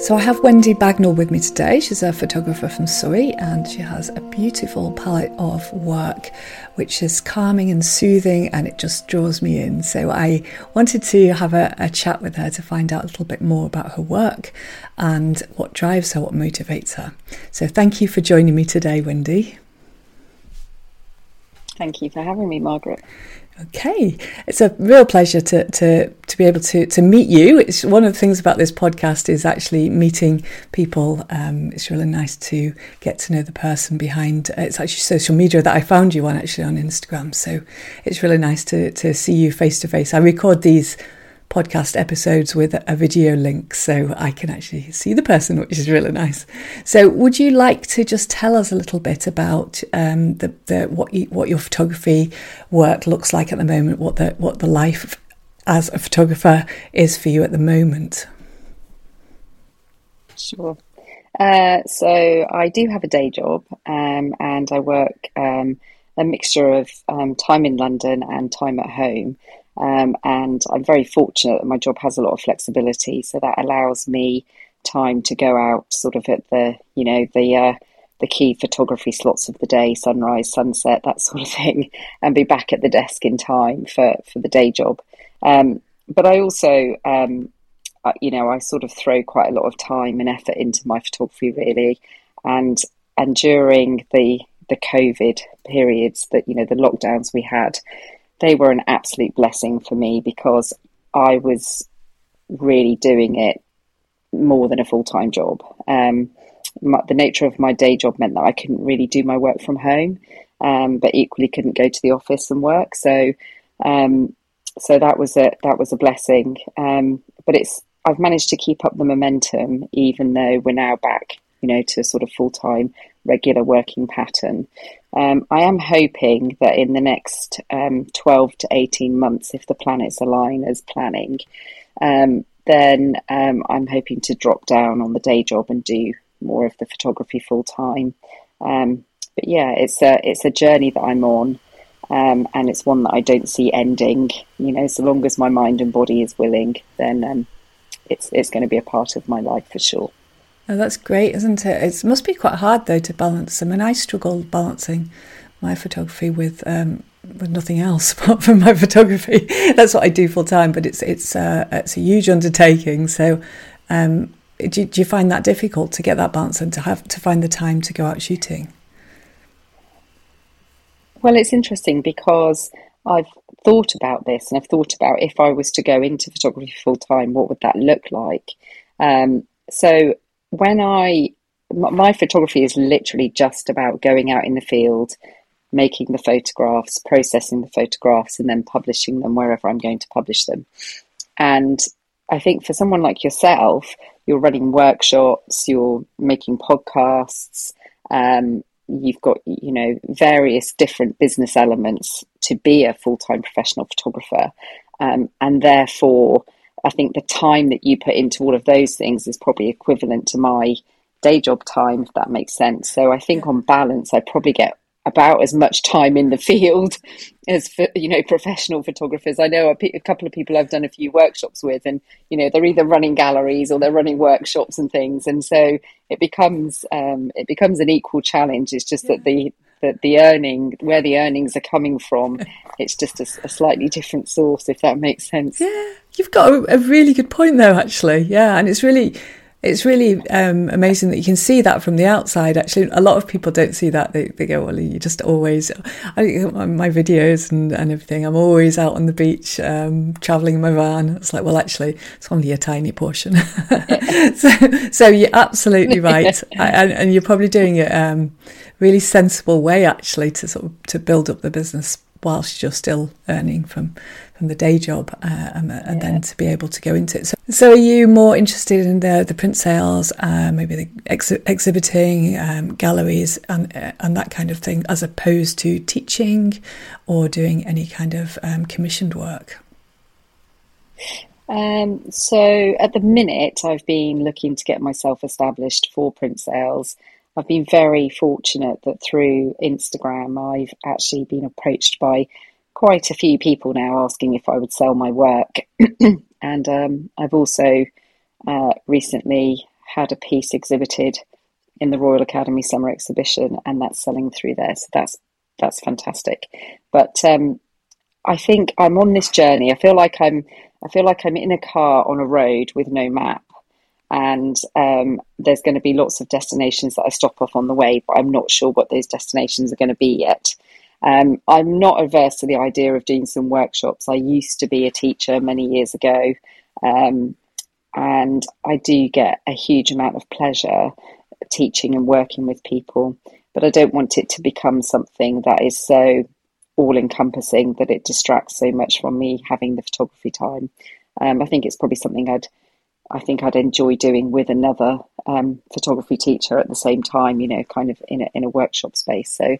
So I have Wendy Bagnall with me today. She's a photographer from Surrey and she has a beautiful palette of work which is calming and soothing and it just draws me in. So I wanted to have a, a chat with her to find out a little bit more about her work and what drives her, what motivates her. So thank you for joining me today, Wendy. Thank you for having me, Margaret. Okay, it's a real pleasure to, to, to be able to, to meet you. It's one of the things about this podcast is actually meeting people. Um, it's really nice to get to know the person behind. Uh, it's actually social media that I found you on actually on Instagram. So it's really nice to to see you face to face. I record these podcast episodes with a video link so I can actually see the person, which is really nice. So, would you like to just tell us a little bit about um, the, the what you, what your photography work looks like at the moment? What the what the life as a photographer is for you at the moment? Sure. Uh, so I do have a day job, um, and I work um, a mixture of um, time in London and time at home. Um, and I'm very fortunate that my job has a lot of flexibility, so that allows me time to go out sort of at the you know the uh, the key photography slots of the day, sunrise, sunset, that sort of thing, and be back at the desk in time for for the day job. Um, but I also um, you know I sort of throw quite a lot of time and effort into my photography really, and and during the the COVID periods that you know the lockdowns we had they were an absolute blessing for me because I was really doing it more than a full time job. Um, my, the nature of my day job meant that I couldn't really do my work from home, um, but equally couldn't go to the office and work. So, um, so that was a that was a blessing. Um, but it's I've managed to keep up the momentum, even though we're now back, you know, to sort of full time regular working pattern. Um, I am hoping that in the next um, 12 to 18 months, if the planets align as planning, um, then um, I'm hoping to drop down on the day job and do more of the photography full time. Um, but yeah, it's a it's a journey that I'm on, um, and it's one that I don't see ending. You know, so long as my mind and body is willing, then it's it's going to be a part of my life for sure. Oh, that's great, isn't it? It must be quite hard though to balance. I mean, I struggle balancing my photography with um, with nothing else apart from my photography. that's what I do full time, but it's it's uh, it's a huge undertaking. So, um, do, do you find that difficult to get that balance and to have to find the time to go out shooting? Well, it's interesting because I've thought about this and I've thought about if I was to go into photography full time, what would that look like? Um, so when I my photography is literally just about going out in the field, making the photographs, processing the photographs, and then publishing them wherever I'm going to publish them. And I think for someone like yourself, you're running workshops, you're making podcasts, um, you've got you know various different business elements to be a full time professional photographer, um, and therefore I think the time that you put into all of those things is probably equivalent to my day job time, if that makes sense. So I think on balance, I probably get about as much time in the field as for, you know professional photographers. I know a, a, couple of people I've done a few workshops with, and you know they're either running galleries or they're running workshops and things, and so it becomes um, it becomes an equal challenge. It's just yeah. that the that the earning where the earnings are coming from it's just a, a, slightly different source if that makes sense yeah you've got a, a really good point there actually yeah and it's really it's really um, amazing that you can see that from the outside. Actually, a lot of people don't see that. They, they go, "Well, you just always." I my videos and, and everything. I'm always out on the beach, um, traveling in my van. It's like, well, actually, it's only a tiny portion. so, so you're absolutely right, and, and, you're probably doing it um, really sensible way actually to sort of to build up the business whilst you're still earning from from the day job uh, and, and yeah. then to be able to go into it. So, so are you more interested in the the print sales, uh, maybe the ex- exhibiting, um, galleries, and uh, and that kind of thing, as opposed to teaching or doing any kind of um, commissioned work? Um, so at the minute, I've been looking to get myself established for print sales. I've been very fortunate that through Instagram, I've actually been approached by quite a few people now asking if I would sell my work. and um, I've also uh, recently had a piece exhibited in the Royal Academy Summer Exhibition, and that's selling through there. So that's that's fantastic. But um, I think I'm on this journey. I feel like I'm I feel like I'm in a car on a road with no map, and um, there's going to be lots of destinations that I stop off on the way, but I'm not sure what those destinations are going to be yet. Um, I'm not averse to the idea of doing some workshops. I used to be a teacher many years ago, um, and I do get a huge amount of pleasure teaching and working with people. But I don't want it to become something that is so all encompassing that it distracts so much from me having the photography time. Um, I think it's probably something I'd I think I'd enjoy doing with another um, photography teacher at the same time, you know, kind of in a, in a workshop space. So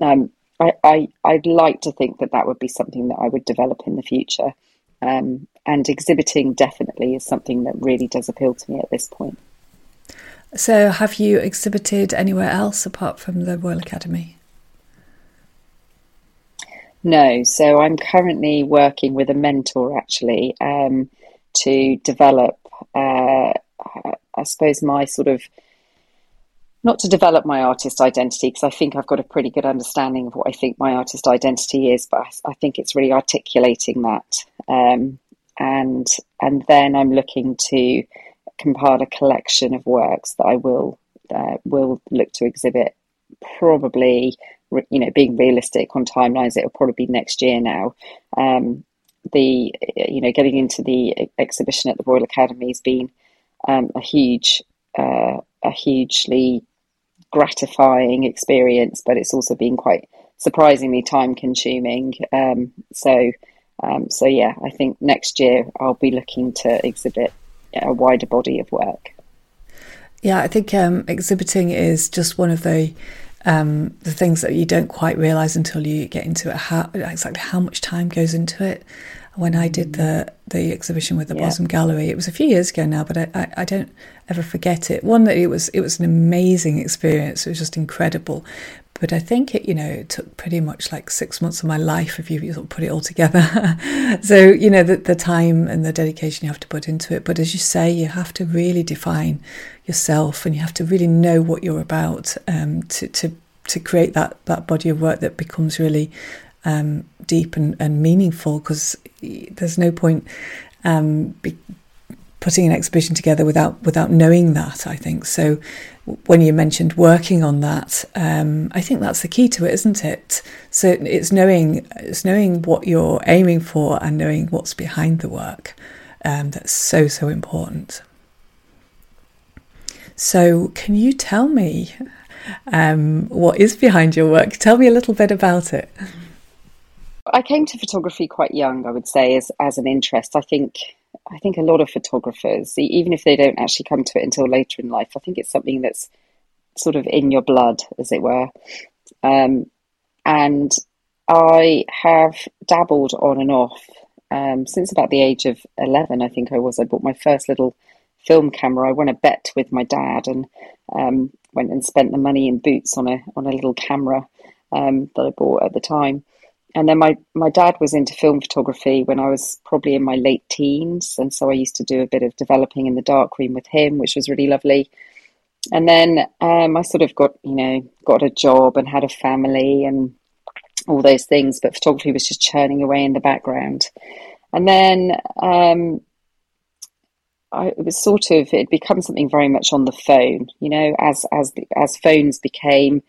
um, I, I, I'd like to think that that would be something that I would develop in the future. Um, and exhibiting definitely is something that really does appeal to me at this point. So, have you exhibited anywhere else apart from the Royal Academy? No, so I'm currently working with a mentor actually um, to develop, uh, I suppose, my sort of not to develop my artist identity because I think I've got a pretty good understanding of what I think my artist identity is, but I, think it's really articulating that. Um, and and then I'm looking to compile a collection of works that I will uh, will look to exhibit. Probably, you know, being realistic on timelines, it'll probably be next year now. Um, the you know getting into the exhibition at the Royal Academy has been um, a huge uh, a hugely gratifying experience, but it's also been quite surprisingly time consuming. Um, so, um, so yeah, I think next year I'll be looking to exhibit a wider body of work. Yeah, I think um, exhibiting is just one of the um, the things that you don't quite realize until you get into it. How exactly how much time goes into it. When I did the the exhibition with the yeah. Gallery, it was a few years ago now, but I, I, I don't ever forget it. One that it was it was an amazing experience. It was just incredible. But I think it, you know, it took pretty much like six months of my life if you sort of put it all together. so, you know, the, the time and the dedication you have to put into it. But as you say, you have to really define yourself and you have to really know what you're about um, to, to, to create that, that body of work that becomes really um, deep and, and meaningful because there's no point um, be, putting an exhibition together without without knowing that. I think so. When you mentioned working on that, um, I think that's the key to it, isn't it? So it's knowing it's knowing what you're aiming for and knowing what's behind the work. Um, that's so so important. So, can you tell me um, what is behind your work? Tell me a little bit about it. I came to photography quite young, I would say, as as an interest. I think I think a lot of photographers, even if they don't actually come to it until later in life, I think it's something that's sort of in your blood, as it were. Um, and I have dabbled on and off um, since about the age of 11, I think I was. I bought my first little film camera. I won a bet with my dad and um, went and spent the money in Boots on a on a little camera um, that I bought at the time and then my my dad was into film photography when I was probably in my late teens, and so I used to do a bit of developing in the darkroom with him, which was really lovely. And then um, I sort of got you know got a job and had a family and all those things, but photography was just churning away in the background. And then um, I, it was sort of it become something very much on the phone, you know, as as as phones became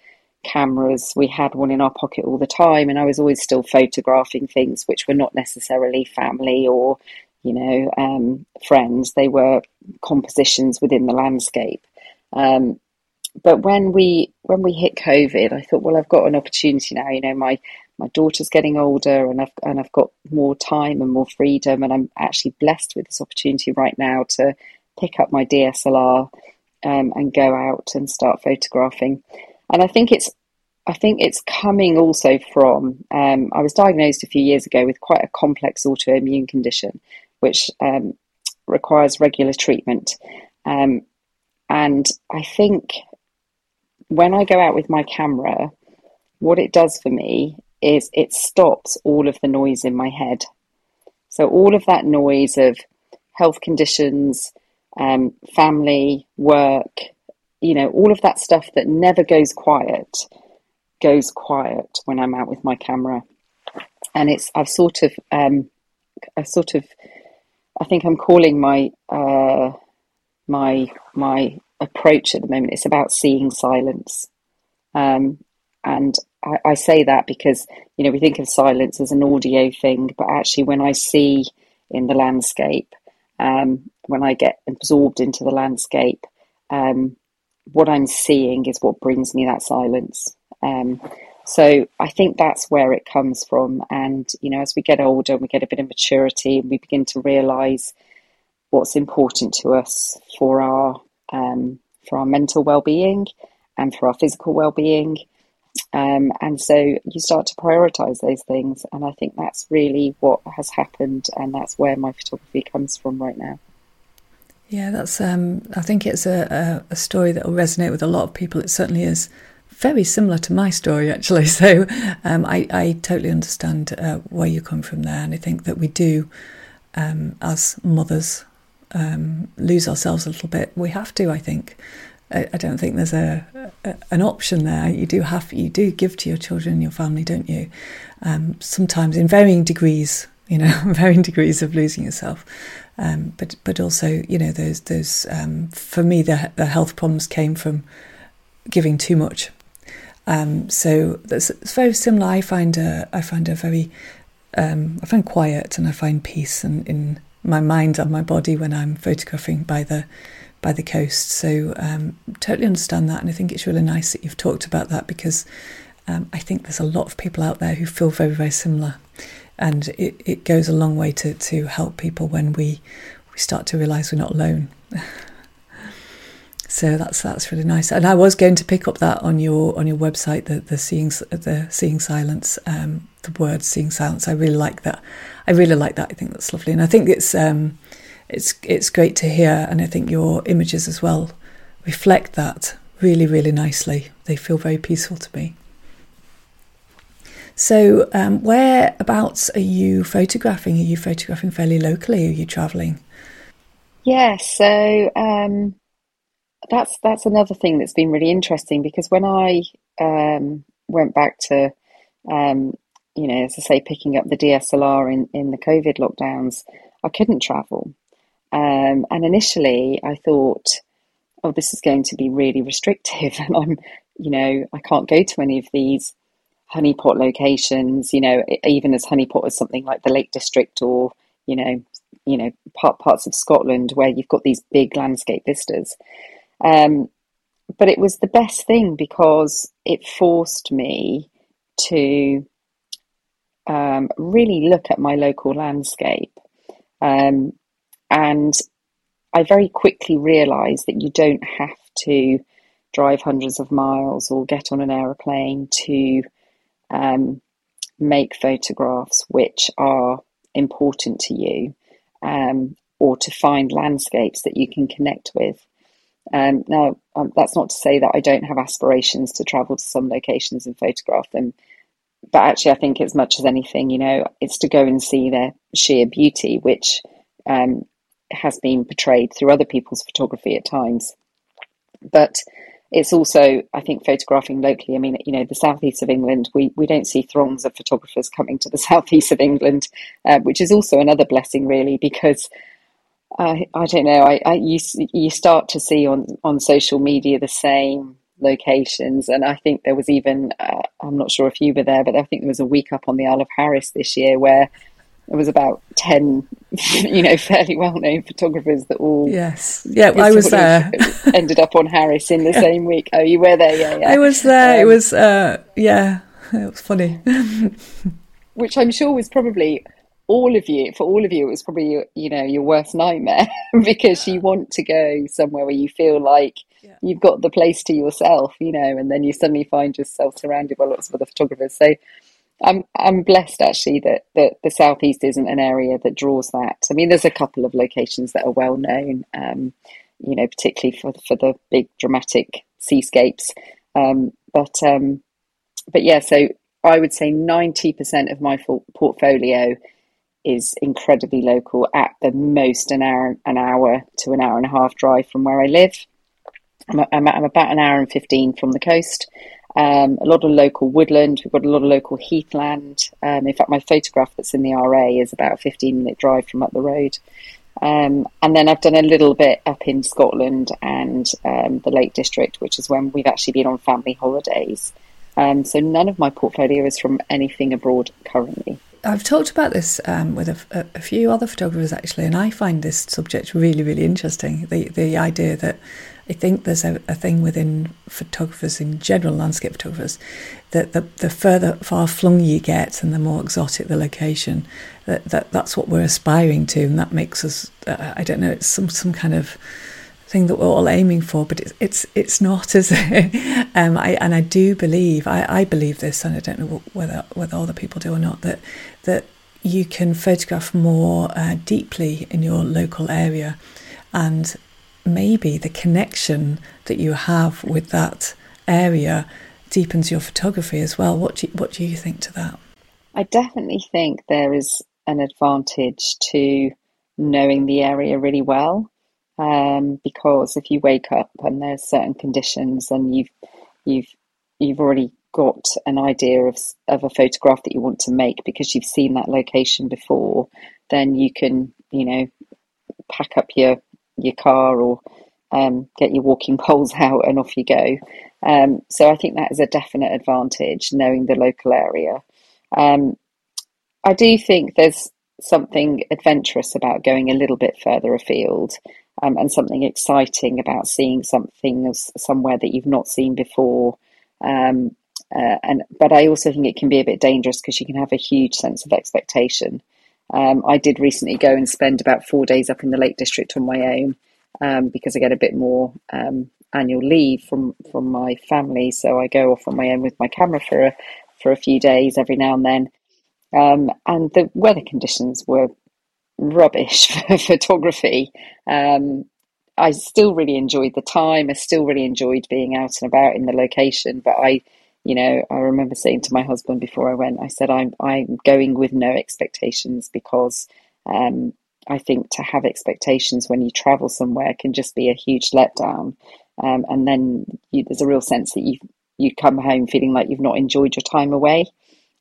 cameras. We had one in our pocket all the time, and I was always still photographing things which were not necessarily family or, you know, um, friends. They were compositions within the landscape. Um, but when we when we hit COVID, I thought, well, I've got an opportunity now. You know, my my daughter's getting older, and I've and I've got more time and more freedom, and I'm actually blessed with this opportunity right now to pick up my DSLR um, and go out and start photographing and I think it's I think it's coming also from um, I was diagnosed a few years ago with quite a complex autoimmune condition, which um, requires regular treatment, um, and I think when I go out with my camera, what it does for me is it stops all of the noise in my head. So all of that noise of health conditions, um, family, work, you know, all of that stuff that never goes quiet goes quiet when I'm out with my camera. And it's, I've sort of, um, I sort of, I think I'm calling my, uh, my, my approach at the moment. It's about seeing silence. Um, and I, I, say that because, you know, we think of silence as an audio thing, but actually, when I see in the landscape, um, when I get absorbed into the landscape, um, what I'm seeing is what brings me that silence. Um, so I think that's where it comes from. And, you know, as we get older, and we get a bit of maturity and we begin to realize what's important to us for our, um, for our mental well-being and for our physical well-being. Um, and so you start to prioritize those things. And I think that's really what has happened. And that's where my photography comes from right now. Yeah, that's. Um, I think it's a, a, a, story that will resonate with a lot of people. It certainly is very similar to my story, actually. So um, I, I totally understand uh, where you come from there, and I think that we do, um, as mothers, um, lose ourselves a little bit. We have to, I think. I, don't think there's a, a, an option there. You do have you do give to your children and your family, don't you? Um, sometimes in varying degrees, you know, varying degrees of losing yourself. Um, but but also, you know, those those um, for me the the health problems came from giving too much. Um, so that's it's very similar. I find a, I find a very um, I find quiet and I find peace in, in my mind and my body when I'm photographing by the by the coast. So um, totally understand that, and I think it's really nice that you've talked about that because um, I think there's a lot of people out there who feel very very similar and it, it goes a long way to, to help people when we we start to realise we're not alone. so that's that's really nice. And I was going to pick up that on your on your website the the seeing the seeing silence um, the word seeing silence. I really like that. I really like that. I think that's lovely, and I think it's um, it's it's great to hear. And I think your images as well reflect that really really nicely. They feel very peaceful to me. So, um, whereabouts are you photographing? Are you photographing fairly locally? Are you travelling? Yeah, so um, that's that's another thing that's been really interesting because when I um, went back to, um, you know, as I say, picking up the DSLR in in the COVID lockdowns, I couldn't travel, um, and initially I thought, oh, this is going to be really restrictive, and I'm, you know, I can't go to any of these honeypot locations, you know, even as honeypot as something like the Lake District or, you know, you know, part, parts of Scotland where you've got these big landscape vistas. Um, but it was the best thing because it forced me to um, really look at my local landscape. Um, and I very quickly realised that you don't have to drive hundreds of miles or get on an aeroplane to um, make photographs which are important to you um, or to find landscapes that you can connect with. Um, now, um, that's not to say that I don't have aspirations to travel to some locations and photograph them, but actually, I think as much as anything, you know, it's to go and see their sheer beauty, which um, has been portrayed through other people's photography at times. But it's also, I think, photographing locally. I mean, you know, the southeast of England, we, we don't see throngs of photographers coming to the southeast of England, uh, which is also another blessing, really, because uh, I don't know, I, I you you start to see on on social media the same locations, and I think there was even uh, I'm not sure if you were there, but I think there was a week up on the Isle of Harris this year where there was about 10 you know fairly well-known photographers that all yes yeah i was there ended up on harris in the yeah. same week oh you were there yeah, yeah. i was there um, it was uh, yeah it was funny which i'm sure was probably all of you for all of you it was probably your, you know your worst nightmare because you want to go somewhere where you feel like yeah. you've got the place to yourself you know and then you suddenly find yourself surrounded by lots of other photographers so I'm I'm blessed actually that, that the southeast isn't an area that draws that. I mean, there's a couple of locations that are well known, um, you know, particularly for for the big dramatic seascapes. Um, but um, but yeah, so I would say ninety percent of my portfolio is incredibly local. At the most, an hour, an hour to an hour and a half drive from where I live. I'm, I'm, I'm about an hour and fifteen from the coast. Um, a lot of local woodland. We've got a lot of local heathland. Um, in fact, my photograph that's in the RA is about a 15 minute drive from up the road. Um, and then I've done a little bit up in Scotland and um, the Lake District, which is when we've actually been on family holidays. Um, so none of my portfolio is from anything abroad currently. I've talked about this um, with a, a, few other photographers actually, and I find this subject really, really interesting. The the idea that I think there's a, a thing within photographers in general, landscape photographers, that the, the further far flung you get and the more exotic the location, that, that that's what we're aspiring to, and that makes us. Uh, I don't know. It's some some kind of thing that we're all aiming for, but it's it's it's not, as um, I, and I do believe I, I believe this, and I don't know whether whether other people do or not that that you can photograph more uh, deeply in your local area, and maybe the connection that you have with that area deepens your photography as well. What do you, what do you think to that? I definitely think there is an advantage to knowing the area really well um, because if you wake up and there's certain conditions and you've you've you've already got an idea of of a photograph that you want to make because you've seen that location before, then you can you know pack up your your car or um, get your walking poles out and off you go. Um, so I think that is a definite advantage knowing the local area. Um, I do think there's something adventurous about going a little bit further afield um, and something exciting about seeing something somewhere that you've not seen before. Um, uh, and but I also think it can be a bit dangerous because you can have a huge sense of expectation. Um, I did recently go and spend about four days up in the Lake District on my own um, because I get a bit more um, annual leave from from my family, so I go off on my own with my camera for a, for a few days every now and then. Um, and the weather conditions were rubbish for photography. Um, I still really enjoyed the time. I still really enjoyed being out and about in the location. But I, you know, I remember saying to my husband before I went, I said, I'm I'm going with no expectations because um, I think to have expectations when you travel somewhere can just be a huge letdown. Um, and then you, there's a real sense that you you come home feeling like you've not enjoyed your time away.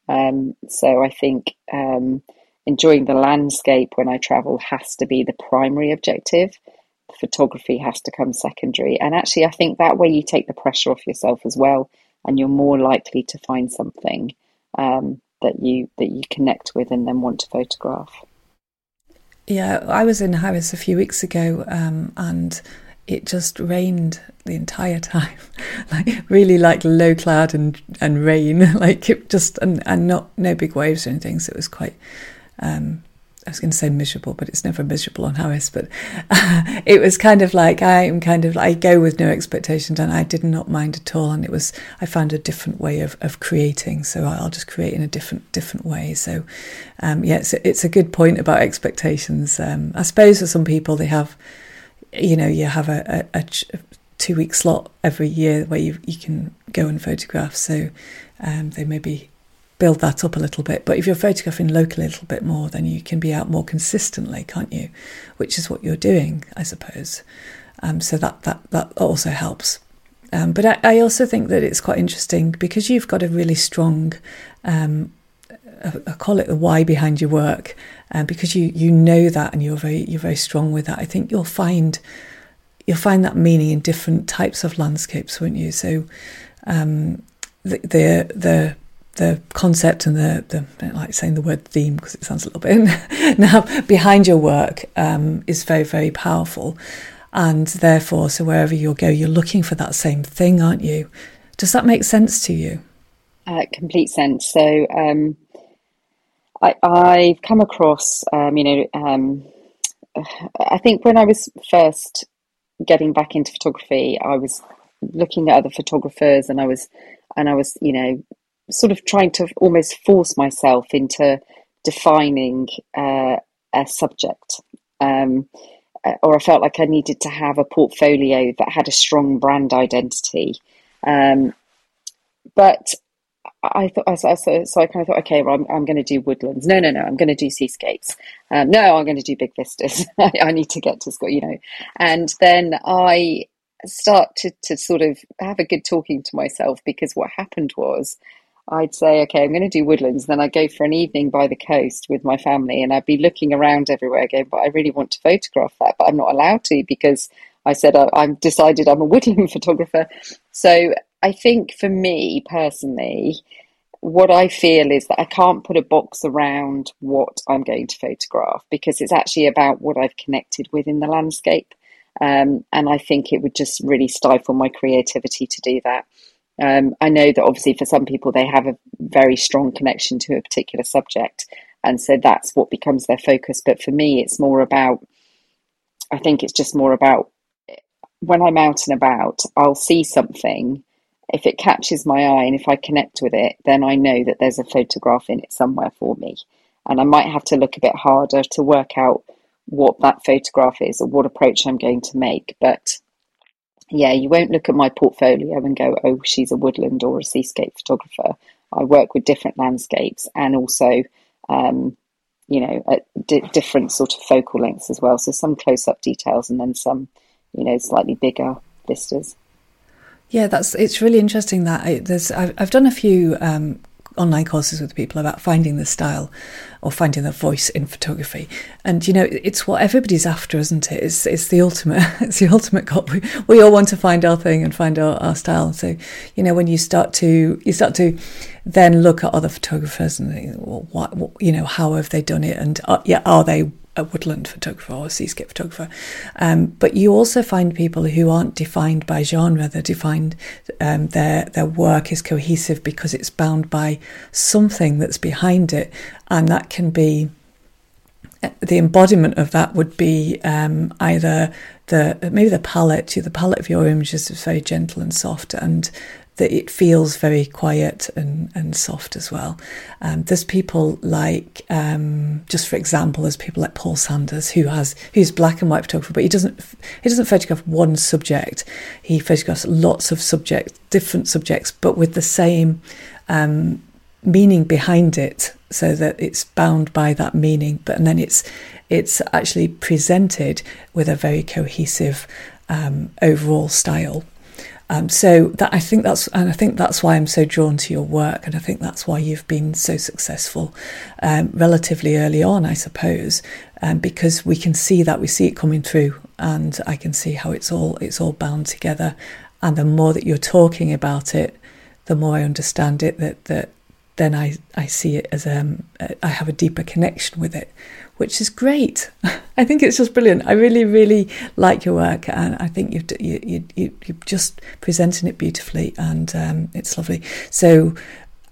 Um, so I think um, enjoying the landscape when I travel has to be the primary objective. Photography has to come secondary. And actually, I think that way you take the pressure off yourself as well, and you're more likely to find something um, that you that you connect with and then want to photograph. Yeah, I was in Harris a few weeks ago, um, and it just rained the entire time, like really like low cloud and and rain, like it just and and not no big waves or anything. So it was quite um, I was going to say miserable, but it's never miserable on Harris. But uh, it was kind of like I am kind of I go with no expectations, and I did not mind at all. And it was I found a different way of, of creating, so I'll just create in a different different way. So um, yeah, it's a, it's a good point about expectations. Um, I suppose for some people they have, you know, you have a, a, a two week slot every year where you you can go and photograph. So um, they maybe build that up a little bit. But if you're photographing locally a little bit more, then you can be out more consistently, can't you? Which is what you're doing, I suppose. Um, so that that that also helps. Um, but I, I, also think that it's quite interesting because you've got a really strong, um, I call it the why behind your work, uh, because you you know that and you're very you're very strong with that. I think you'll find you'll find that meaning in different types of landscapes, won't you? So um, the the the the concept and the, the I don't like saying the word theme because it sounds a little bit now behind your work um, is very very powerful. And therefore so wherever you go you're looking for that same thing aren't you? Does that make sense to you? Uh, complete sense. So um, I, I've come across um, you know um, I think when I was first getting back into photography I was looking at other photographers and I was and I was you know sort of trying to almost force myself into defining uh, a subject. Um, uh, or I felt like I needed to have a portfolio that had a strong brand identity. Um, but I thought so, so, I kind of thought, okay, well, I'm, I'm going to do woodlands. No, no, no, I'm going to do seascapes. Um, no, I'm going to do big vistas. I, I need to get to school, you know. And then I start to to sort of have a good talking to myself because what happened was I'd say, okay, I'm going to do woodlands. Then I'd go for an evening by the coast with my family and I'd be looking around everywhere again, but I really want to photograph that, but I'm not allowed to because I said I, I've decided I'm a woodland photographer. So I think for me personally, what I feel is that I can't put a box around what I'm going to photograph because it's actually about what I've connected with in the landscape. Um, and I think it would just really stifle my creativity to do that. Um, I know that obviously for some people they have a very strong connection to a particular subject, and so that's what becomes their focus. But for me, it's more about, I think it's just more about when I'm out and about, I'll see something. If it catches my eye and if I connect with it, then I know that there's a photograph in it somewhere for me. And I might have to look a bit harder to work out what that photograph is or what approach I'm going to make. But yeah, you won't look at my portfolio and go, oh, she's a woodland or a seascape photographer. I work with different landscapes and also, um, you know, at d- different sort of focal lengths as well. So some close up details and then some, you know, slightly bigger vistas. Yeah, that's it's really interesting that I, there's I've, I've done a few um, online courses with people about finding the style or finding the voice in photography. And you know, it's what everybody's after, isn't it? It's it's the ultimate. It's the ultimate goal. We, we all want to find our thing and find our, our style. So you know, when you start to you start to then look at other photographers and think, well, what, what you know, how have they done it? And uh, yeah, are they a woodland photographer or a seascape photographer. Um, but you also find people who aren't defined by genre. They're defined, um, their, their work is cohesive because it's bound by something that's behind it. And that can be, the embodiment of that would be um, either the maybe the palette, the palette of your images is very gentle and soft, and that it feels very quiet and, and soft as well. Um, there's people like, um, just for example, there's people like Paul Sanders who has who's black and white photographer, but he doesn't he doesn't photograph one subject. He photographs lots of subjects, different subjects, but with the same um, meaning behind it, so that it's bound by that meaning. But and then it's it's actually presented with a very cohesive um, overall style. Um, so that I think that's and I think that's why I'm so drawn to your work, and I think that's why you've been so successful um, relatively early on, I suppose, um, because we can see that we see it coming through, and I can see how it's all it's all bound together, and the more that you're talking about it, the more I understand it. That that then I I see it as um I have a deeper connection with it, which is great. I think it's just brilliant. I really, really like your work, and I think you've you, you, you, you're just presenting it beautifully, and um, it's lovely. So,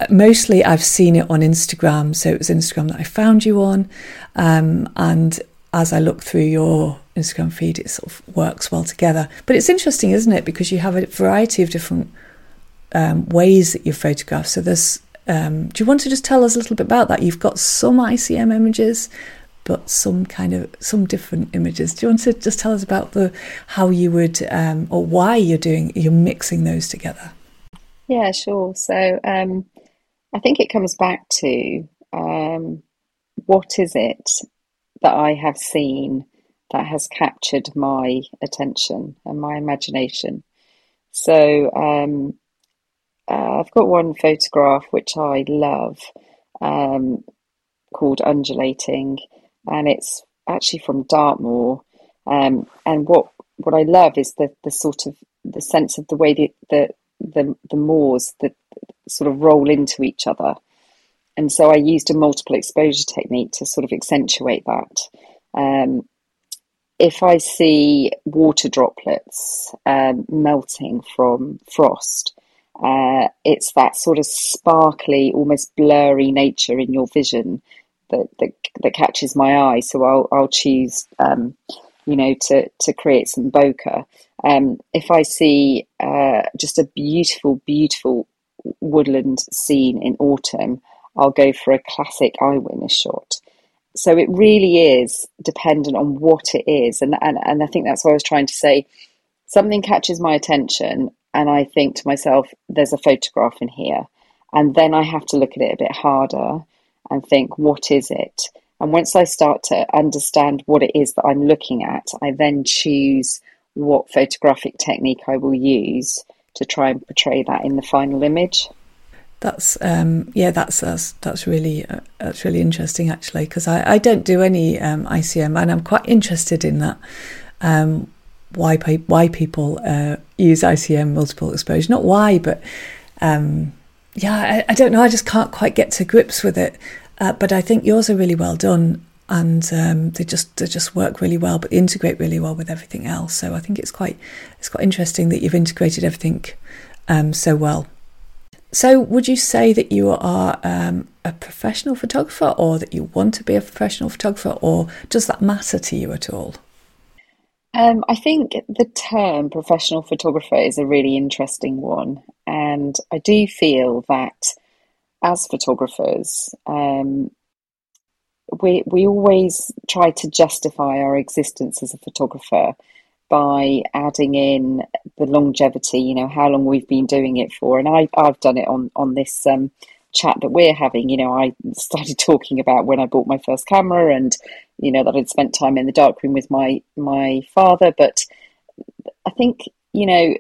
uh, mostly I've seen it on Instagram. So it was Instagram that I found you on, um, and as I look through your Instagram feed, it sort of works well together. But it's interesting, isn't it? Because you have a variety of different um, ways that you photograph. So there's um, do you want to just tell us a little bit about that? You've got some ICM images, but some kind of some different images. Do you want to just tell us about the how you would um, or why you're doing you're mixing those together? Yeah, sure. So um, I think it comes back to um, what is it that I have seen that has captured my attention and my imagination. So um, uh, I've got one photograph which I love um, called Undulating and it's actually from Dartmoor. Um, and what what I love is the the sort of the sense of the way the the the, the moors that sort of roll into each other. And so I used a multiple exposure technique to sort of accentuate that. Um, if I see water droplets um, melting from frost, uh, it's that sort of sparkly, almost blurry nature in your vision that that, that catches my eye. So I'll I'll choose um, you know to to create some bokeh. Um, if I see uh, just a beautiful, beautiful woodland scene in autumn, I'll go for a classic eyewitness shot. So it really is dependent on what it is, and and and I think that's what I was trying to say. Something catches my attention, and I think to myself, "There's a photograph in here." And then I have to look at it a bit harder and think, what is it? And once I start to understand what it is that I'm looking at, I then choose what photographic technique I will use to try and portray that in the final image. That's um, yeah, that's that's, that's really uh, that's really interesting actually because I, I don't do any um, ICM and I'm quite interested in that. Um, why why people uh, use ICM multiple exposure? Not why, but um, yeah, I, I, don't know. I just can't quite get to grips with it. Uh, but I think yours are really well done, and um, they just they just work really well, but integrate really well with everything else. So I think it's quite it's quite interesting that you've integrated everything um, so well. So would you say that you are um, a professional photographer, or that you want to be a professional photographer, or does that matter to you at all? Um, I think the term professional photographer is a really interesting one, and I do feel that as photographers, um, we we always try to justify our existence as a photographer by adding in the longevity. You know how long we've been doing it for, and I I've done it on on this um, chat that we're having. You know, I started talking about when I bought my first camera, and you know that I'd spent time in the darkroom with my my father. But I think you know,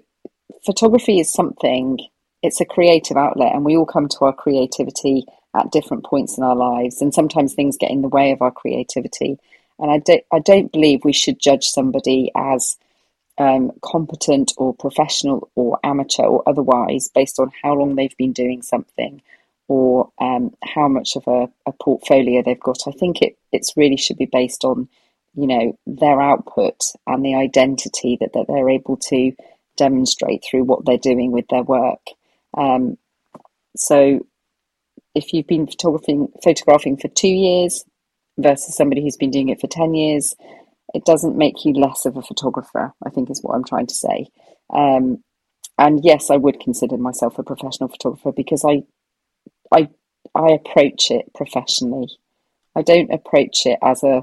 photography is something it's a creative outlet and we all come to our creativity at different points in our lives and sometimes things get in the way of our creativity and i don't i don't believe we should judge somebody as um, competent or professional or amateur or otherwise based on how long they've been doing something or um, how much of a, a, portfolio they've got i think it it's really should be based on you know their output and the identity that, that they're able to demonstrate through what they're doing with their work um, so if you've been photographing photographing for two years versus somebody who's been doing it for 10 years, it doesn't make you less of a photographer, I think is what I'm trying to say. Um, and yes, I would consider myself a professional photographer because I, I, I approach it professionally. I don't approach it as a,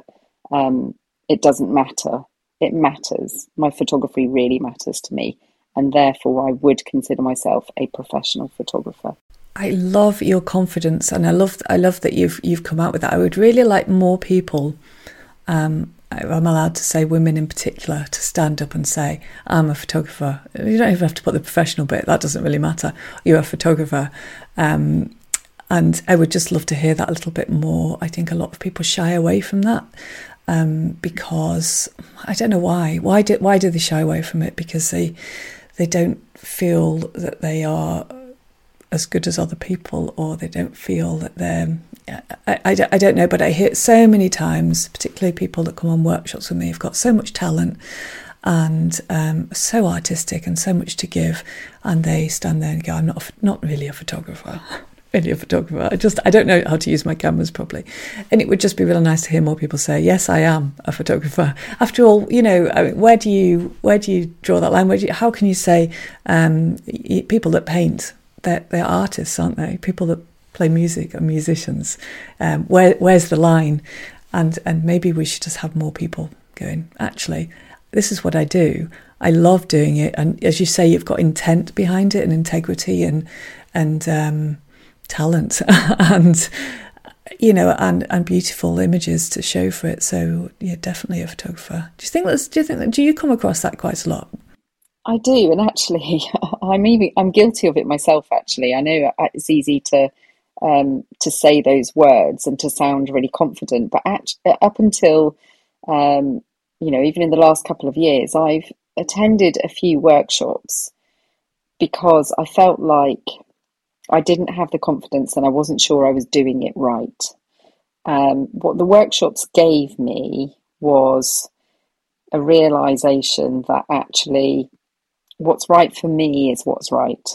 um, it doesn't matter. It matters. My photography really matters to me and therefore I would consider myself a professional photographer. I love your confidence, and I love I love that you've you've come out with that. I would really like more people. Um, I'm allowed to say women in particular to stand up and say I'm a photographer. You don't even have to put the professional bit; that doesn't really matter. You're a photographer, um, and I would just love to hear that a little bit more. I think a lot of people shy away from that um, because I don't know why. Why did why do they shy away from it? Because they they don't feel that they are as good as other people or they don't feel that they're I, I, I, don't know but i hear it so many times particularly people that come on workshops with me have got so much talent and um, so artistic and so much to give and they stand there and go i'm not not really a photographer really a photographer. I just I don't know how to use my cameras properly, and it would just be really nice to hear more people say, "Yes, I am a photographer." After all, you know, I mean, where do you where do you draw that line? Where you, how can you say um, people that paint they're, they're artists, aren't they? People that play music are musicians. Um, where where's the line? And and maybe we should just have more people going. Actually, this is what I do. I love doing it, and as you say, you've got intent behind it and integrity and and um, talent and you know and and beautiful images to show for it. So yeah definitely a photographer. Do you think that's do you think that do you come across that quite a lot? I do and actually i'm even i'm guilty of it myself actually. I know it's easy to um, to say those words and to sound really confident but actually, up until um, you know even in the last couple of years i've attended a few workshops because i felt like I didn't have the confidence and I wasn't sure I was doing it right. Um, what the workshops gave me was a realization that actually what's right for me is what's right.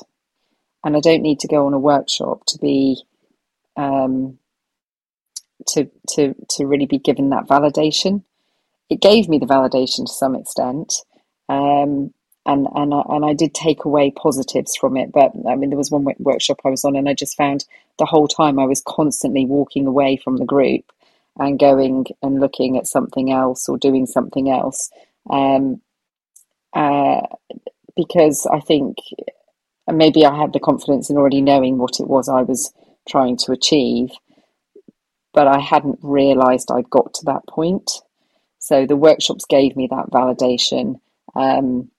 And I don't need to go on a workshop to be um, to to to really be given that validation. It gave me the validation to some extent, um, and and I, and I did take away positives from it. But I mean, there was one workshop I was on, and I just found the whole time I was constantly walking away from the group and going and looking at something else or doing something else, um, uh, because I think maybe I had the confidence in already knowing what it was I was trying to achieve, but I hadn't realised I'd got to that point. So the workshops gave me that validation, um,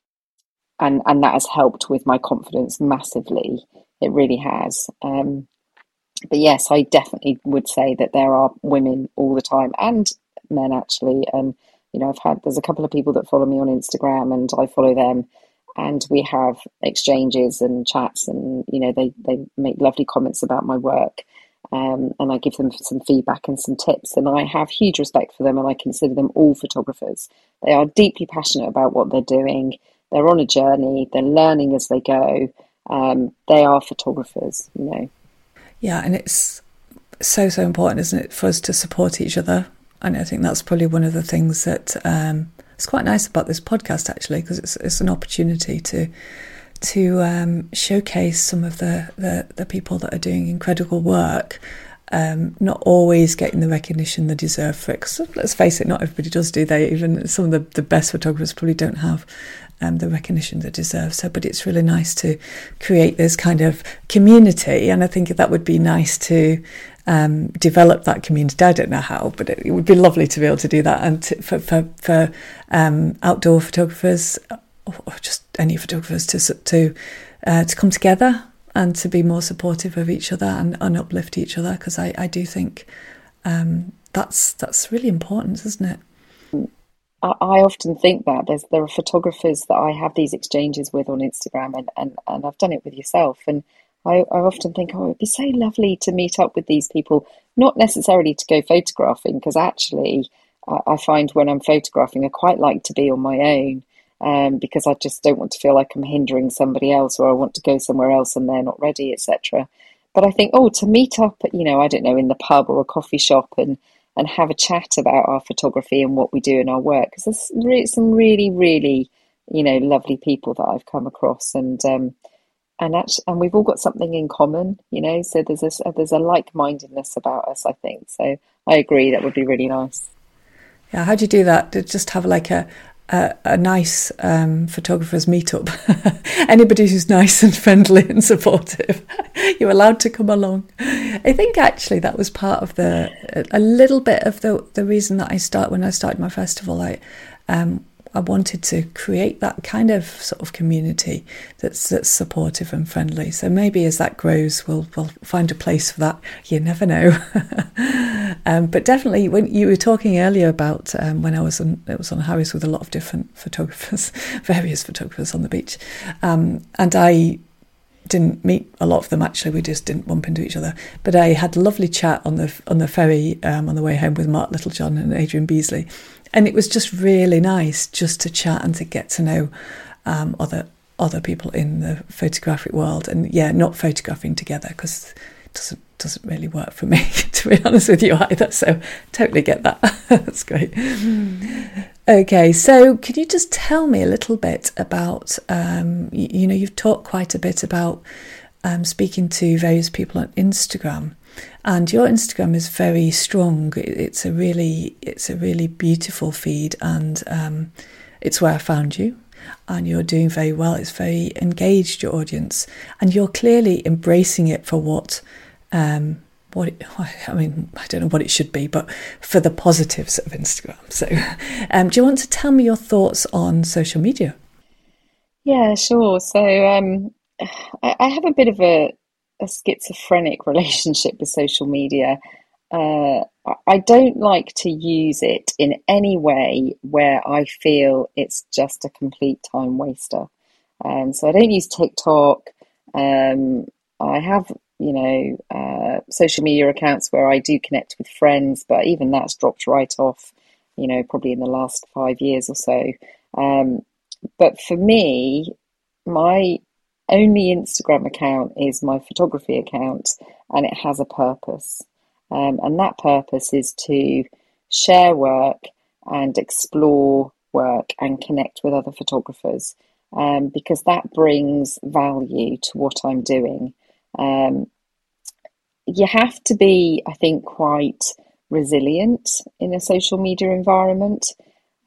and and that has helped with my confidence massively. It really has. Um, but yes, I definitely would say that there are women all the time and men actually. And you know, I've had there's a couple of people that follow me on Instagram, and I follow them, and we have exchanges and chats, and you know, they they make lovely comments about my work. Um, and I give them some feedback and some tips. And I have huge respect for them, and I consider them all photographers. They are deeply passionate about what they're doing. They're on a journey. They're learning as they go. Um, they are photographers, you know. Yeah, and it's so so important, isn't it, for us to support each other? And I think that's probably one of the things that um, is quite nice about this podcast, actually, because it's it's an opportunity to to um, showcase some of the, the, the people that are doing incredible work. Um, not always getting the recognition they deserve for it. Because let's face it, not everybody does, do they? Even some of the, the best photographers probably don't have um, the recognition they deserve. So, but it's really nice to create this kind of community, and I think that would be nice to um, develop that community. I don't know how, but it, it, would be lovely to be able to do that. And to, for for, for um, outdoor photographers or just any photographers to to uh, to come together and to be more supportive of each other and, and uplift each other because I, I do think um, that's that's really important, isn't it? I, I often think that there's there are photographers that I have these exchanges with on Instagram and, and, and I've done it with yourself and I, I often think oh it'd be so lovely to meet up with these people not necessarily to go photographing because actually I, I find when I'm photographing I quite like to be on my own um, because I just don't want to feel like I'm hindering somebody else or I want to go somewhere else and they're not ready, etc. But I think, oh, to meet up, you know, I don't know, in the pub or a coffee shop and and have a chat about our photography and what we do in our work because there's re- some really, really, you know, lovely people that I've come across and. Um, and actually, and we've all got something in common, you know. So there's a there's a like mindedness about us, I think. So I agree that would be really nice. Yeah, how do you do that? Just have like a a, nice um, photographers meetup. Anybody who's nice and friendly and supportive, you're allowed to come along. I think actually that was part of the a little bit of the the reason that I start when I started my festival. I um, I wanted to create that kind of sort of community that's that's supportive and friendly. So maybe as that grows, we'll we'll find a place for that. You never know. um, but definitely, when you were talking earlier about um, when I was on, it was on Harris with a lot of different photographers, various photographers on the beach, um, and I didn't meet a lot of them actually. We just didn't bump into each other. But I had a lovely chat on the on the ferry um, on the way home with Mark Littlejohn and Adrian Beasley, and it was just really nice just to chat and to get to know um, other other people in the photographic world. And yeah, not photographing together because it doesn't doesn't really work for me to be honest with you either. So totally get that. That's great. Okay, so can you just tell me a little bit about um, you, you, know you've talked quite a bit about um, speaking to various people on Instagram and your Instagram is very strong. It's a really, it's a really beautiful feed, and um, it's where I found you. And you're doing very well. It's very engaged your audience, and you're clearly embracing it for what, um, what it, I mean, I don't know what it should be, but for the positives of Instagram. So, um, do you want to tell me your thoughts on social media? Yeah, sure. So, um, I, I have a bit of a a schizophrenic relationship with social media. Uh, I don't like to use it in any way where I feel it's just a complete time waster. Um, so I don't use TikTok. Um, I have, you know, uh, social media accounts where I do connect with friends, but even that's dropped right off, you know, probably in the last five years or so. Um, but for me, my only Instagram account is my photography account and it has a purpose. Um, and that purpose is to share work and explore work and connect with other photographers um, because that brings value to what I'm doing. Um, you have to be, I think, quite resilient in a social media environment.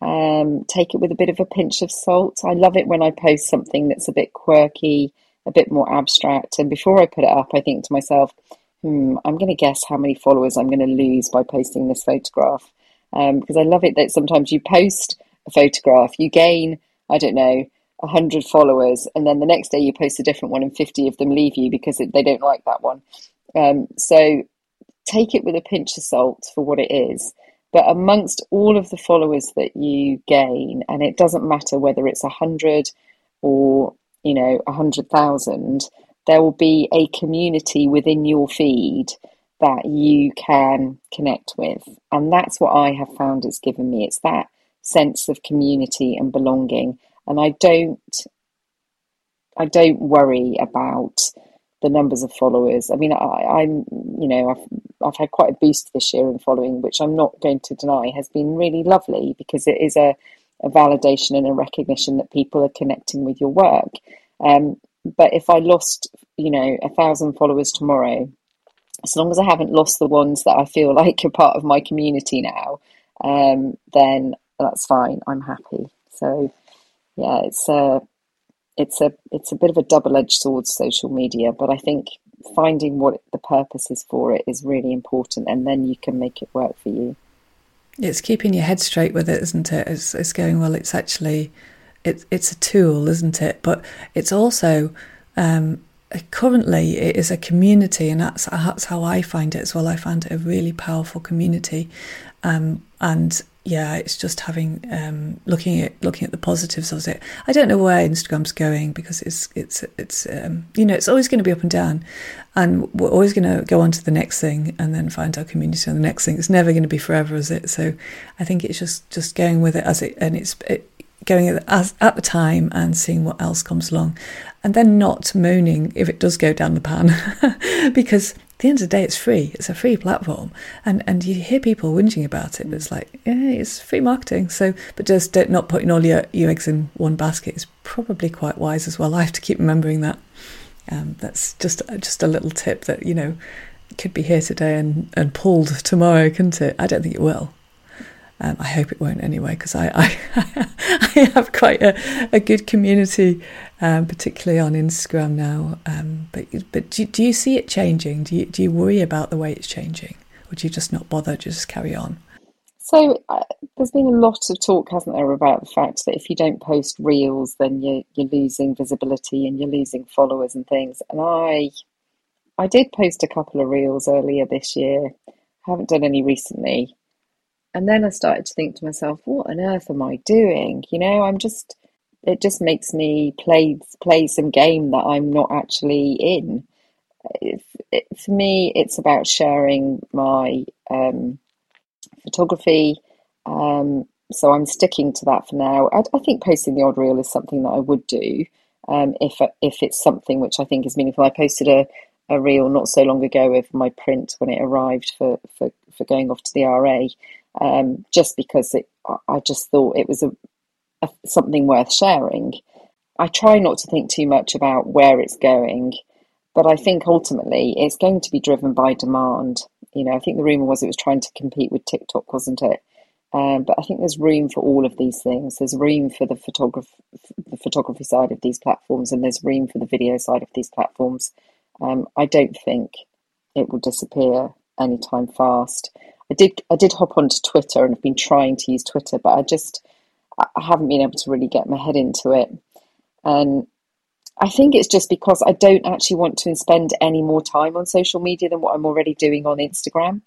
Um, take it with a bit of a pinch of salt. I love it when I post something that's a bit quirky a bit more abstract. And before I put it up, I think to myself, hmm, I'm going to guess how many followers I'm going to lose by posting this photograph. Um, because I love it that sometimes you post a photograph, you gain, I don't know, 100 followers, and then the next day you post a different one and 50 of them leave you because they don't like that one. Um, so take it with a pinch of salt for what it is. But amongst all of the followers that you gain, and it doesn't matter whether it's 100 or, you know, 100,000, there will be a community within your feed that you can connect with. And that's what I have found it's given me. It's that sense of community and belonging. And I don't I don't worry about the numbers of followers. I mean, I, am you know, I've I've had quite a boost this year in following, which I'm not going to deny has been really lovely because it is a, a validation and a recognition that people are connecting with your work. Um, but if I lost, you know, a thousand followers tomorrow, as long as I haven't lost the ones that I feel like are part of my community now, um, then that's fine. I'm happy. So, yeah, it's a it's a it's a bit of a double edged sword, social media. But I think finding what the purpose is for it is really important, and then you can make it work for you. It's keeping your head straight with it, isn't it? It's, it's going well. It's actually it's it's a tool, isn't it? But it's also um, currently it is a community, and that's that's how I find it as well. I find it a really powerful community, um, and yeah, it's just having um, looking at looking at the positives of it. I don't know where Instagram's going because it's it's it's um, you know it's always going to be up and down, and we're always going to go on to the next thing and then find our community on the next thing. It's never going to be forever, is it? So I think it's just just going with it as it and it's it, going at, at the time and seeing what else comes along, and then not moaning if it does go down the pan because at the end of the day, it's free. It's a free platform, and and you hear people whinging about it. It's like, yeah, it's free marketing. So, but just not putting all your, your eggs in one basket is probably quite wise as well. I have to keep remembering that. Um, that's just just a little tip that you know could be here today and and pulled tomorrow, couldn't it? I don't think it will. Um, I hope it won't anyway, because I, I, I have quite a, a good community, um, particularly on Instagram now. Um, but but do, do you see it changing? Do you do you worry about the way it's changing, or do you just not bother? Just carry on. So uh, there's been a lot of talk, hasn't there, about the fact that if you don't post reels, then you're you're losing visibility and you're losing followers and things. And I I did post a couple of reels earlier this year. haven't done any recently and then I started to think to myself, what on earth am I doing? You know, I'm just, it just makes me play, play some game that I'm not actually in. If, it, for me, it's about sharing my um, photography. Um, so I'm sticking to that for now. I, I, think posting the odd reel is something that I would do um, if if it's something which I think is meaningful. I posted a, a reel not so long ago of my print when it arrived for, for, for going off to the RA um, just because it, I just thought it was a, something worth sharing. I try not to think too much about where it's going, but I think ultimately it's going to be driven by demand. You know, I think the rumor was it was trying to compete with TikTok, wasn't it? Um, but I think there's room for all of these things. There's room for the photography, the photography side of these platforms, and there's room for the video side of these platforms. Um, I don't think it will disappear anytime fast. I did I did hop onto Twitter and have been trying to use Twitter, but I just I haven't been able to really get my head into it. And I think it's just because I don't actually want to spend any more time on social media than what I'm already doing on Instagram.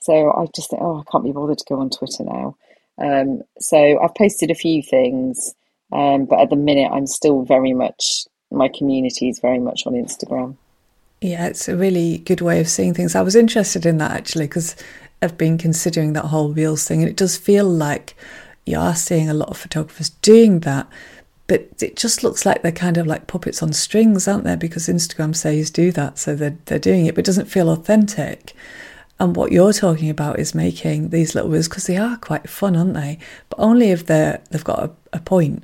So I just think, oh, I can't be bothered to go on Twitter now. Um, so I've posted a few things, um, but at the minute I'm still very much my community is very much on Instagram. Yeah, it's a really good way of seeing things. I was interested in that actually because I've been considering that whole reels thing, and it does feel like you are seeing a lot of photographers doing that. But it just looks like they're kind of like puppets on strings, aren't they? Because Instagram says do that, so they're they're doing it, but it doesn't feel authentic. And what you're talking about is making these little reels because they are quite fun, aren't they? But only if they're they've got a, a point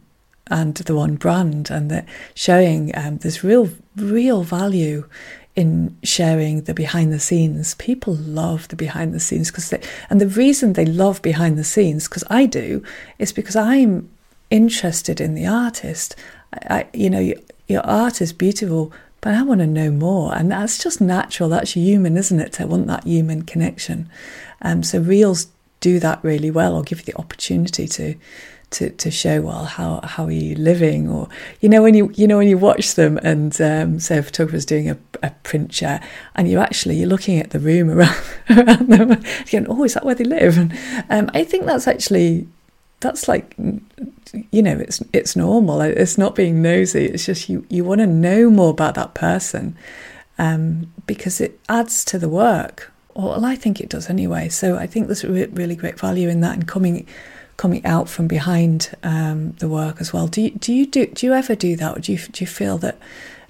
and the one brand, and they're showing um, this real real value in sharing the behind the scenes. People love the behind the scenes because they, and the reason they love behind the scenes, because I do, is because I'm interested in the artist. I, I you know, you, your art is beautiful, but I want to know more. And that's just natural. That's human, isn't it? To want that human connection. Um, so reels do that really well, or give you the opportunity to to, to show well how how are you living? Or you know when you you know when you watch them and um, say a photographer's doing a, a print share and you actually you're looking at the room around, around them going oh is that where they live? And um, I think that's actually that's like you know it's it's normal. It's not being nosy. It's just you you want to know more about that person um, because it adds to the work. Well I think it does anyway. So I think there's really great value in that and coming coming out from behind um, the work as well. Do you, do you do do you ever do that, or do you do you feel that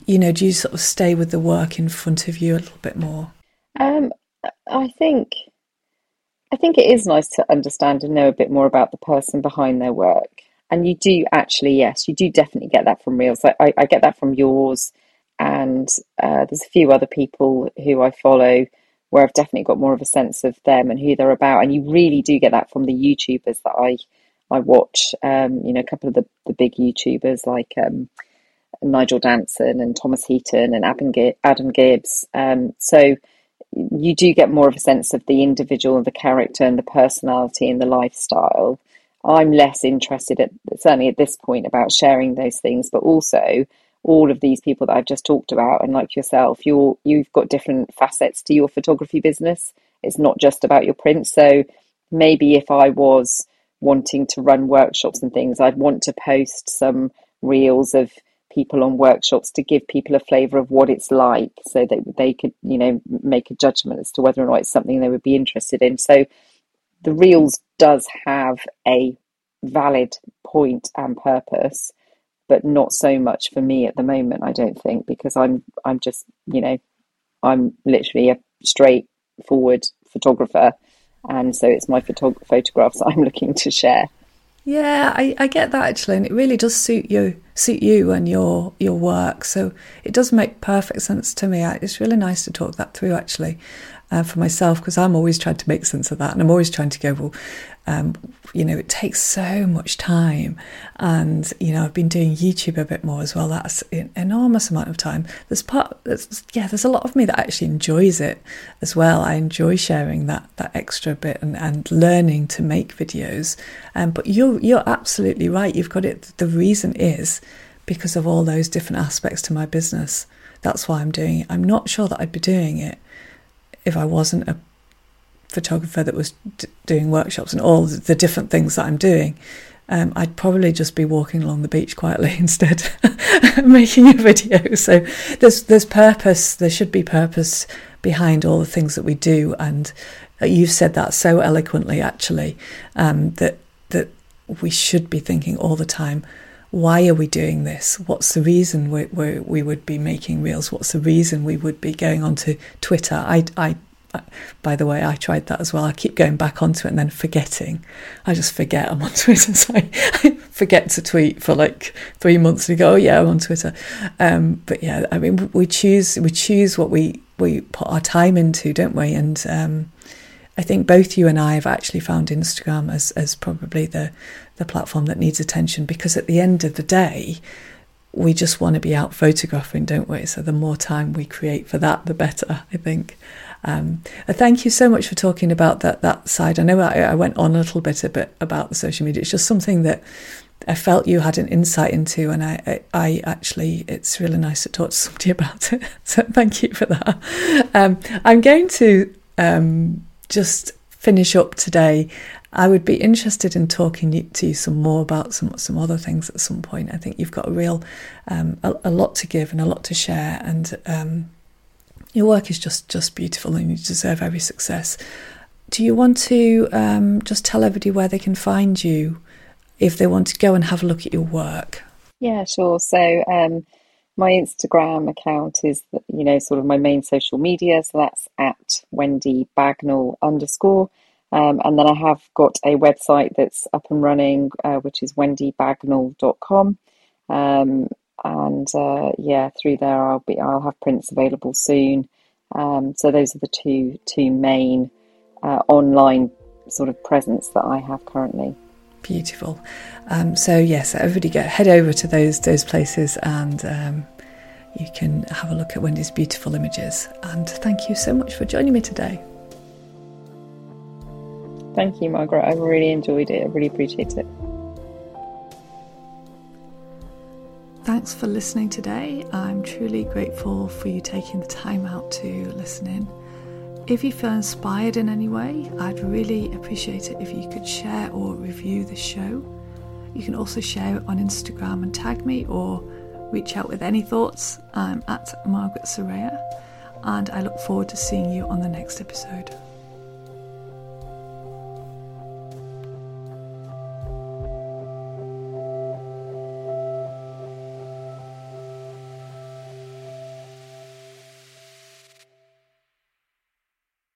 you know do you sort of stay with the work in front of you a little bit more? Um, I think I think it is nice to understand and know a bit more about the person behind their work. And you do actually, yes, you do definitely get that from reels. I, I, I get that from yours, and uh, there's a few other people who I follow where I've definitely got more of a sense of them and who they're about. And you really do get that from the YouTubers that I I watch. Um, you know, a couple of the, the big YouTubers like um, Nigel Danson and Thomas Heaton and Adam Gibbs. Um, so you do get more of a sense of the individual and the character and the personality and the lifestyle. I'm less interested at certainly at this point about sharing those things, but also all of these people that I've just talked about, and like yourself, you're you've got different facets to your photography business. It's not just about your print. So maybe if I was wanting to run workshops and things, I'd want to post some reels of people on workshops to give people a flavour of what it's like, so that they could, you know, make a judgment as to whether or not it's something they would be interested in. So the reels does have a valid point and purpose but not so much for me at the moment. I don't think because I'm I'm just you know I'm literally a straightforward photographer, and so it's my photog- photographs I'm looking to share. Yeah, I, I get that actually, and it really does suit you, suit you and your your work. So it does make perfect sense to me. It's really nice to talk that through actually, uh, for myself because I'm always trying to make sense of that, and I'm always trying to go, well, um, you know, it takes so much time, and you know, I've been doing YouTube a bit more as well. That's an enormous amount of time. There's part, there's, yeah, there's a lot of me that actually enjoys it as well. I enjoy sharing that that extra bit and, and learning to make videos. Um, but you're you're absolutely right. You've got it. The reason is because of all those different aspects to my business. That's why I'm doing it. I'm not sure that I'd be doing it if I wasn't a photographer that was d- doing workshops and all the different things that I'm doing, um, I'd probably just be walking along the beach quietly instead, making a video. So there's there's purpose. There should be purpose behind all the things that we do, and you've said that so eloquently, actually, um, that that we should be thinking all the time. Why are we doing this? What's the reason we, we, we would be making reels? What's the reason we would be going onto Twitter? I, I by the way, I tried that as well. I keep going back onto it and then forgetting. I just forget I'm on Twitter. So I, forget to tweet for like three months and go, oh yeah, I'm on Twitter. Um, but yeah, I mean, we choose we choose what we we put our time into, don't we? And um, I think both you and I have actually found Instagram as as probably the the platform that needs attention because at the end of the day, we just want to be out photographing, don't we? So the more time we create for that, the better, I think. Um, thank you so much for talking about that that side. I know I, I went on a little bit a bit about the social media. It's just something that I felt you had an insight into, and I, I, I, actually, it's really nice to talk to somebody about it. So thank you for that. Um, I'm going to um, just finish up today. I would be interested in talking to you some more about some some other things at some point. I think you've got a real um, a, a, lot to give and a lot to share, and um, your work is just just beautiful and you deserve every success. Do you want to um, just tell everybody where they can find you if they want to go and have a look at your work? Yeah, sure. So um, my Instagram account is, you know, sort of my main social media. So that's at Wendy Bagnall underscore. Um, and then I have got a website that's up and running, uh, which is wendybagnall.com. Um, and uh, yeah, through there I'll be I'll have prints available soon. Um, so those are the two two main uh, online sort of presence that I have currently. Beautiful. Um, so yes, everybody get head over to those those places and um, you can have a look at Wendy's beautiful images. And thank you so much for joining me today. Thank you, Margaret. I've really enjoyed it. I really appreciate it. Thanks for listening today. I'm truly grateful for you taking the time out to listen in. If you feel inspired in any way, I'd really appreciate it if you could share or review the show. You can also share it on Instagram and tag me or reach out with any thoughts. I'm at Margaret Soraya, and I look forward to seeing you on the next episode.